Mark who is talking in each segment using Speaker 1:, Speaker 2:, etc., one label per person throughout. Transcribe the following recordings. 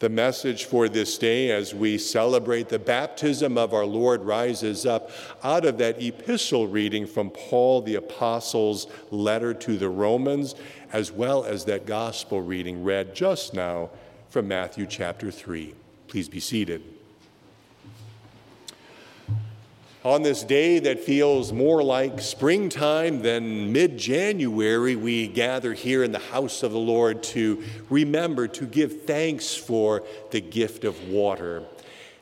Speaker 1: The message for this day, as we celebrate the baptism of our Lord, rises up out of that epistle reading from Paul the Apostle's letter to the Romans, as well as that gospel reading read just now from Matthew chapter 3. Please be seated. On this day that feels more like springtime than mid January, we gather here in the house of the Lord to remember to give thanks for the gift of water.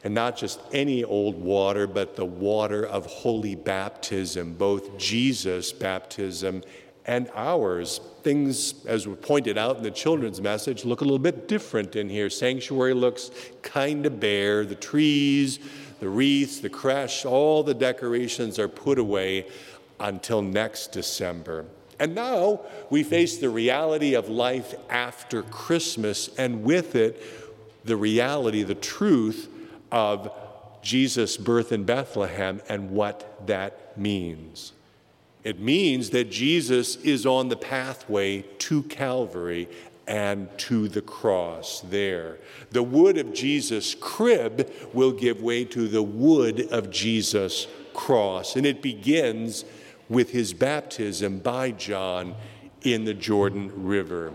Speaker 1: And not just any old water, but the water of holy baptism, both Jesus' baptism and ours. Things, as we pointed out in the children's message, look a little bit different in here. Sanctuary looks kind of bare. The trees, the wreaths, the creche, all the decorations are put away until next December. And now we face the reality of life after Christmas, and with it, the reality, the truth of Jesus' birth in Bethlehem and what that means. It means that Jesus is on the pathway to Calvary and to the cross there. The wood of Jesus' crib will give way to the wood of Jesus' cross. And it begins with his baptism by John in the Jordan River.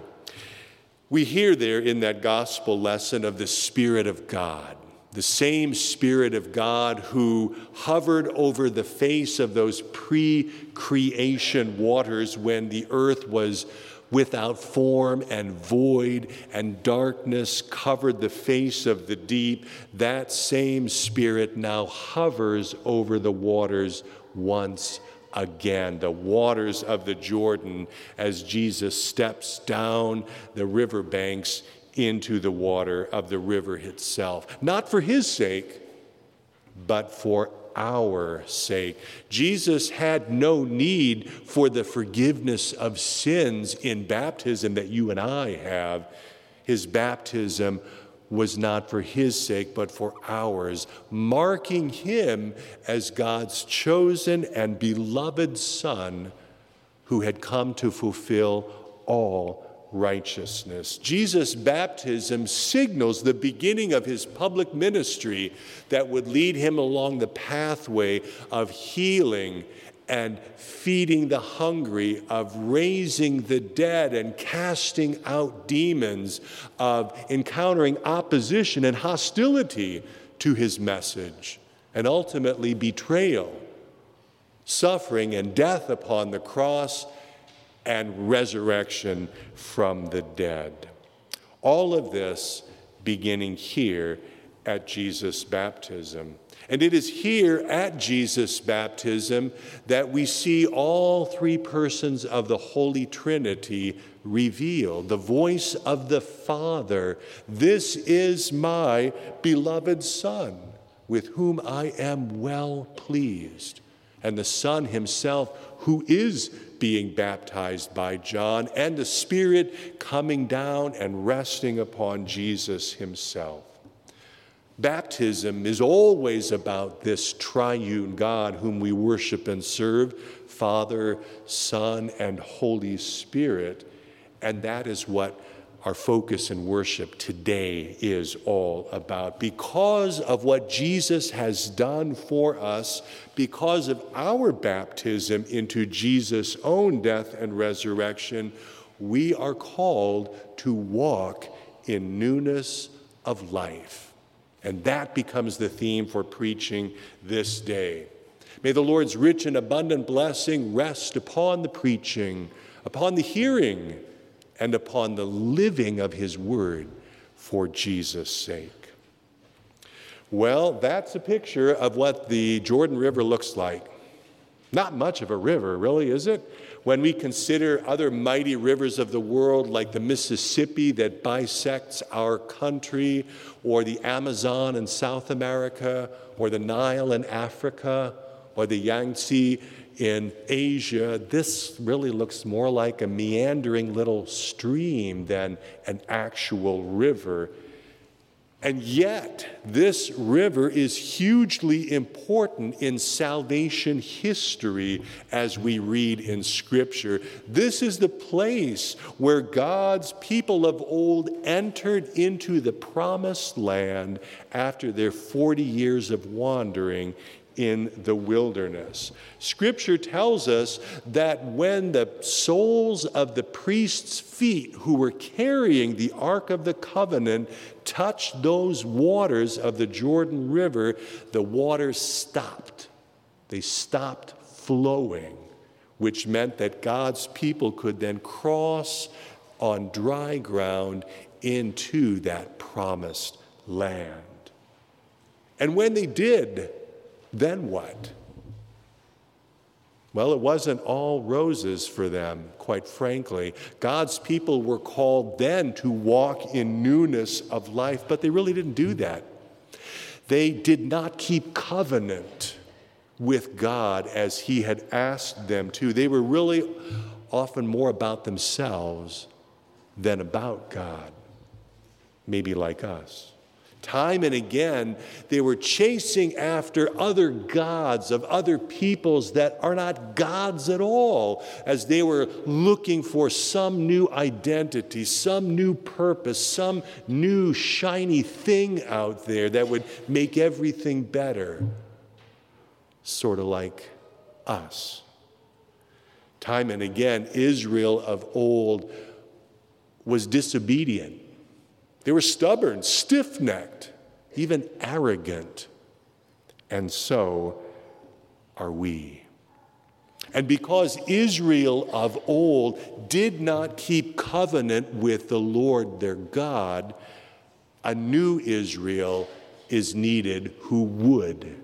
Speaker 1: We hear there in that gospel lesson of the Spirit of God, the same Spirit of God who hovered over the face of those pre creation waters when the earth was without form and void, and darkness covered the face of the deep, that same Spirit now hovers over the waters once again, the waters of the Jordan, as Jesus steps down the riverbanks into the water of the river itself. Not for his sake, but for our sake. Jesus had no need for the forgiveness of sins in baptism that you and I have. His baptism was not for his sake, but for ours, marking him as God's chosen and beloved Son who had come to fulfill all righteousness. Jesus' baptism signals the beginning of his public ministry that would lead him along the pathway of healing and feeding the hungry, of raising the dead and casting out demons, of encountering opposition and hostility to his message, and ultimately betrayal, suffering, and death upon the cross and resurrection from the dead. All of this beginning here at Jesus' baptism. And it is here at Jesus' baptism that we see all three persons of the Holy Trinity revealed the voice of the Father. This is my beloved Son, with whom I am well pleased. And the Son himself, who is being baptized by John, and the Spirit coming down and resting upon Jesus himself. Baptism is always about this triune God whom we worship and serve Father, Son, and Holy Spirit. And that is what our focus in worship today is all about. Because of what Jesus has done for us, because of our baptism into Jesus' own death and resurrection, we are called to walk in newness of life. And that becomes the theme for preaching this day. May the Lord's rich and abundant blessing rest upon the preaching, upon the hearing, and upon the living of his word for Jesus' sake. Well, that's a picture of what the Jordan River looks like. Not much of a river, really, is it? When we consider other mighty rivers of the world, like the Mississippi that bisects our country, or the Amazon in South America, or the Nile in Africa, or the Yangtze in Asia, this really looks more like a meandering little stream than an actual river. And yet, this river is hugely important in salvation history as we read in Scripture. This is the place where God's people of old entered into the promised land after their 40 years of wandering in the wilderness. Scripture tells us that when the soles of the priests' feet who were carrying the Ark of the Covenant touched those waters of the Jordan River, the waters stopped. They stopped flowing, which meant that God's people could then cross on dry ground into that promised land. And when they did, then what? Well, it wasn't all roses for them, quite frankly. God's people were called then to walk in newness of life, but they really didn't do that. They did not keep covenant with God as He had asked them to. They were really often more about themselves than about God, maybe like us. Time and again, they were chasing after other gods of other peoples that are not gods at all, as they were looking for some new identity, some new purpose, some new shiny thing out there that would make everything better. Sort of like us. Time and again, Israel of old was disobedient they were stubborn, stiff necked, even arrogant. And so are we. And because Israel of old did not keep covenant with the Lord their God, a new Israel is needed who would.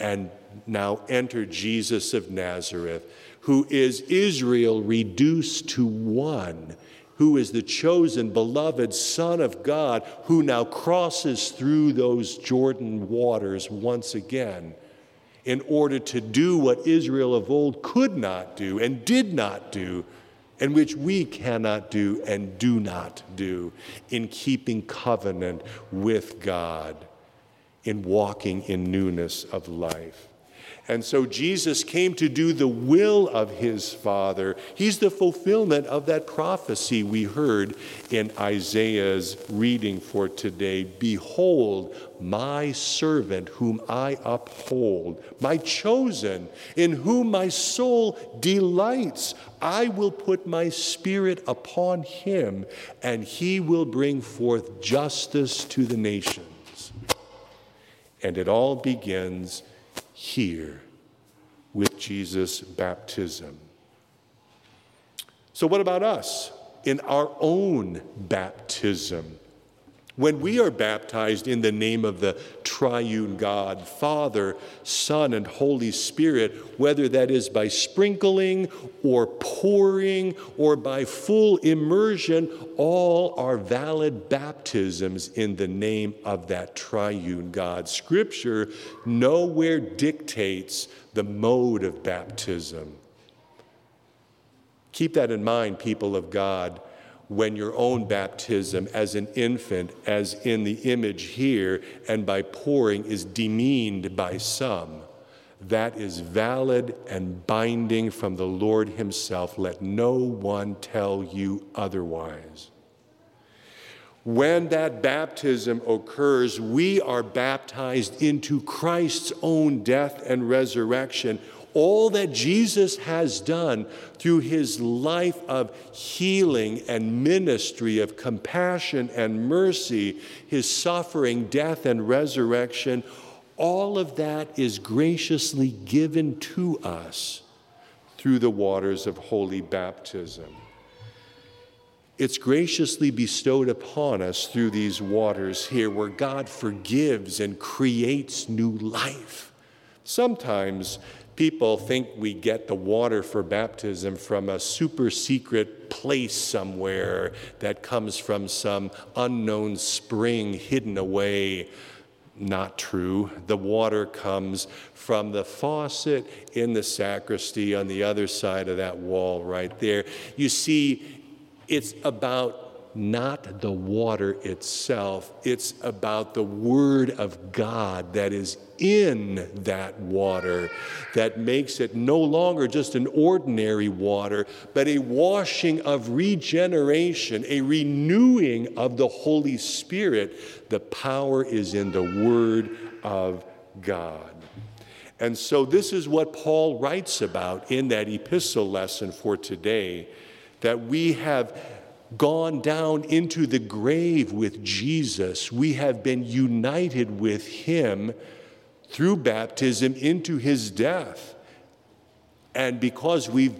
Speaker 1: And now enter Jesus of Nazareth, who is Israel reduced to one who is the chosen, beloved Son of God, who now crosses through those Jordan waters once again in order to do what Israel of old could not do and did not do, and which we cannot do and do not do in keeping covenant with God, in walking in newness of life. And so Jesus came to do the will of his Father. He's the fulfillment of that prophecy we heard in Isaiah's reading for today. Behold, my servant whom I uphold, my chosen, in whom my soul delights. I will put my spirit upon him, and he will bring forth justice to the nations. And it all begins here with Jesus' baptism. So, what about us in our own baptism? When we are baptized in the name of the triune God, Father, Son, and Holy Spirit, whether that is by sprinkling or pouring or by full immersion, all are valid baptisms in the name of that triune God. Scripture nowhere dictates the mode of baptism. Keep that in mind, people of God when your own baptism as an infant, as in the image here, and by pouring is demeaned by some. That is valid and binding from the Lord Himself. Let no one tell you otherwise. When that baptism occurs, we are baptized into Christ's own death and resurrection all that Jesus has done through his life of healing and ministry, of compassion and mercy, his suffering, death, and resurrection, all of that is graciously given to us through the waters of holy baptism. It's graciously bestowed upon us through these waters here, where God forgives and creates new life. Sometimes people think we get the water for baptism from a super secret place somewhere that comes from some unknown spring hidden away. Not true. The water comes from the faucet in the sacristy on the other side of that wall right there. You see, it's about not the water itself, it's about the Word of God that is in that water that makes it no longer just an ordinary water, but a washing of regeneration, a renewing of the Holy Spirit. The power is in the Word of God. And so, this is what Paul writes about in that epistle lesson for today that we have gone down into the grave with Jesus. We have been united with him through baptism into his death. And because we've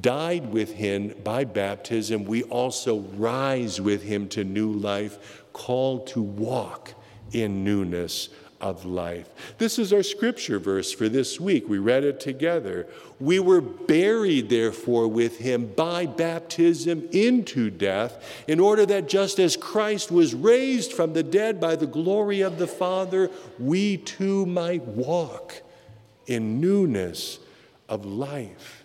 Speaker 1: died with him by baptism, we also rise with him to new life, called to walk in newness of life. This is our scripture verse for this week. We read it together. We were buried, therefore, with him by baptism into death, in order that just as Christ was raised from the dead by the glory of the Father, we too might walk in newness of life.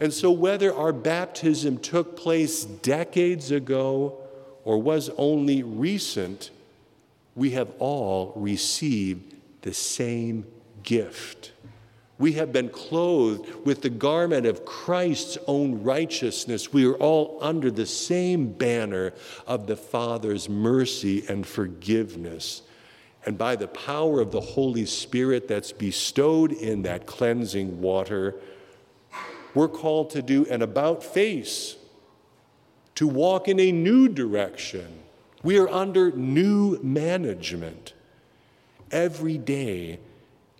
Speaker 1: And so, whether our baptism took place decades ago or was only recent, we have all received the same gift. We have been clothed with the garment of Christ's own righteousness. We are all under the same banner of the Father's mercy and forgiveness. And by the power of the Holy Spirit that's bestowed in that cleansing water, we're called to do an about face, to walk in a new direction we are under new management. Every day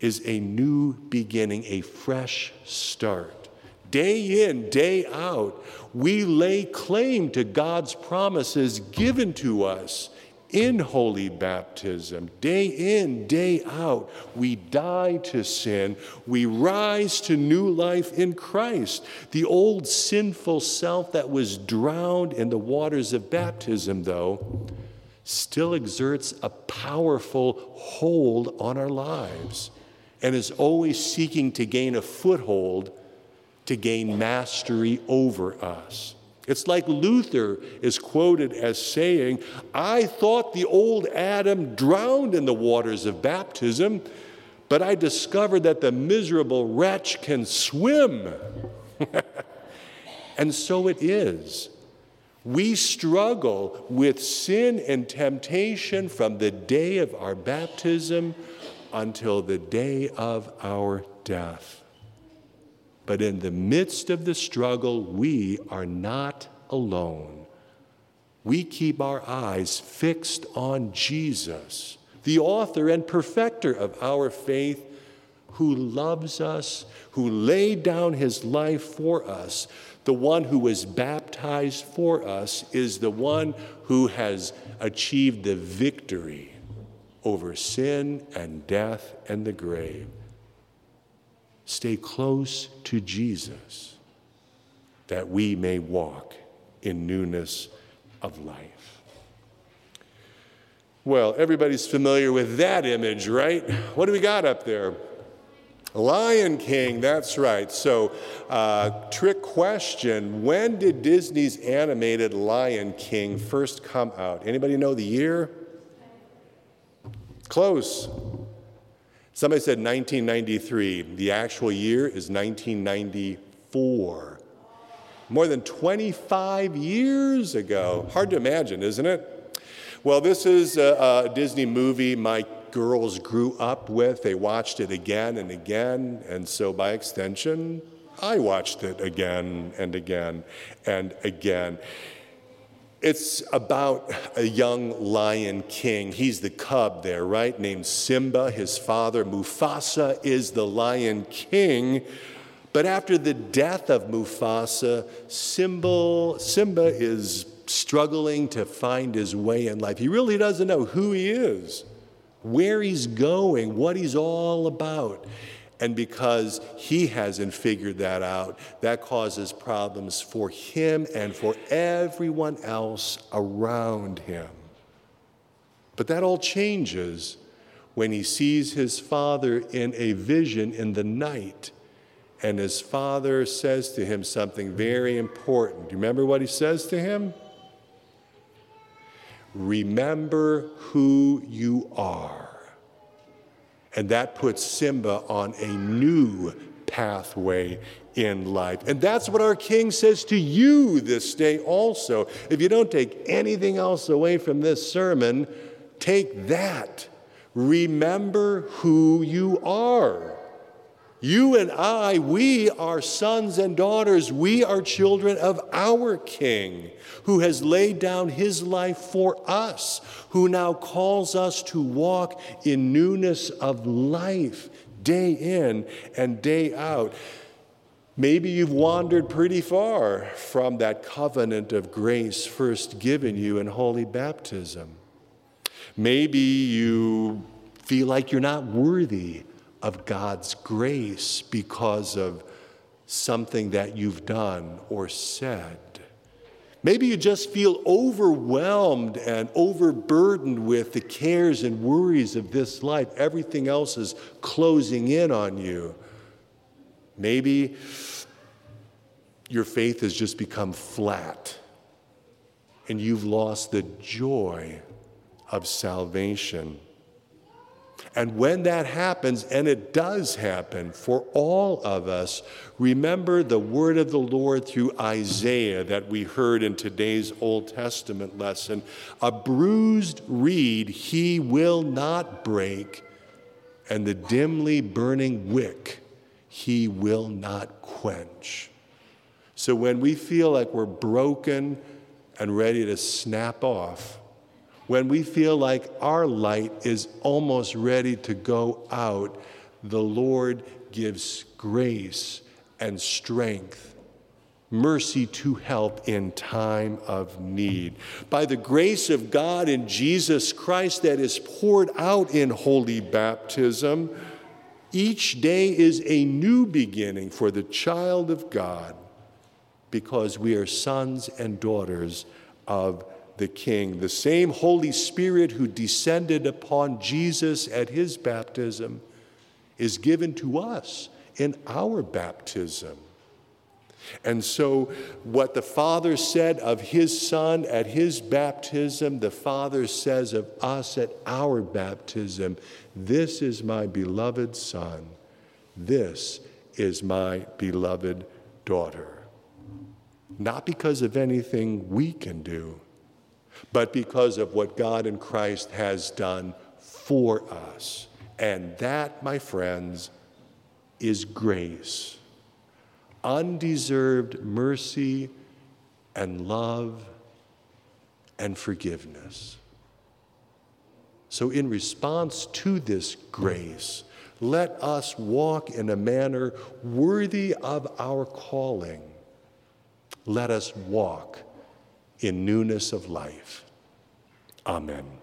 Speaker 1: is a new beginning, a fresh start. Day in, day out, we lay claim to God's promises given to us in holy baptism. Day in, day out, we die to sin. We rise to new life in Christ. The old sinful self that was drowned in the waters of baptism, though, still exerts a powerful hold on our lives and is always seeking to gain a foothold to gain mastery over us. It's like Luther is quoted as saying, I thought the old Adam drowned in the waters of baptism, but I discovered that the miserable wretch can swim. and so it is. We struggle with sin and temptation from the day of our baptism until the day of our death. But in the midst of the struggle, we are not alone. We keep our eyes fixed on Jesus, the author and perfecter of our faith, who loves us, who laid down his life for us. The one who was baptized for us is the one who has achieved the victory over sin and death and the grave. Stay close to Jesus that we may walk in newness of life. Well, everybody's familiar with that image, right? What do we got up there? Lion King, that's right. So, uh, trick question When did Disney's animated Lion King first come out? Anybody know the year? Close. Somebody said 1993. The actual year is 1994. More than 25 years ago. Hard to imagine, isn't it? Well, this is a, a Disney movie my girls grew up with. They watched it again and again, and so by extension, I watched it again and again and again. It's about a young lion king. He's the cub there, right? Named Simba. His father, Mufasa, is the lion king. But after the death of Mufasa, Simba, Simba is struggling to find his way in life. He really doesn't know who he is, where he's going, what he's all about. And because he hasn't figured that out, that causes problems for him and for everyone else around him. But that all changes when he sees his father in a vision in the night. And his father says to him something very important. Do you remember what he says to him? Remember who you are. And that puts Simba on a new pathway in life. And that's what our King says to you this day also. If you don't take anything else away from this sermon, take that. Remember who you are. You and I, we are sons and daughters. We are children of our King who has laid down his life for us, who now calls us to walk in newness of life day in and day out. Maybe you've wandered pretty far from that covenant of grace first given you in holy baptism. Maybe you feel like you're not worthy of God's grace because of something that you've done or said. Maybe you just feel overwhelmed and overburdened with the cares and worries of this life. Everything else is closing in on you. Maybe your faith has just become flat and you've lost the joy of salvation. And when that happens, and it does happen for all of us, remember the word of the Lord through Isaiah that we heard in today's Old Testament lesson. A bruised reed he will not break, and the dimly burning wick he will not quench. So when we feel like we're broken and ready to snap off, when we feel like our light is almost ready to go out, the Lord gives grace and strength, mercy to help in time of need. By the grace of God in Jesus Christ that is poured out in holy baptism, each day is a new beginning for the child of God because we are sons and daughters of the King. The same Holy Spirit who descended upon Jesus at his baptism is given to us in our baptism. And so, what the Father said of his Son at his baptism, the Father says of us at our baptism This is my beloved Son. This is my beloved daughter. Not because of anything we can do, but because of what God in Christ has done for us. And that, my friends, is grace undeserved mercy and love and forgiveness. So, in response to this grace, let us walk in a manner worthy of our calling. Let us walk in newness of life. Amen.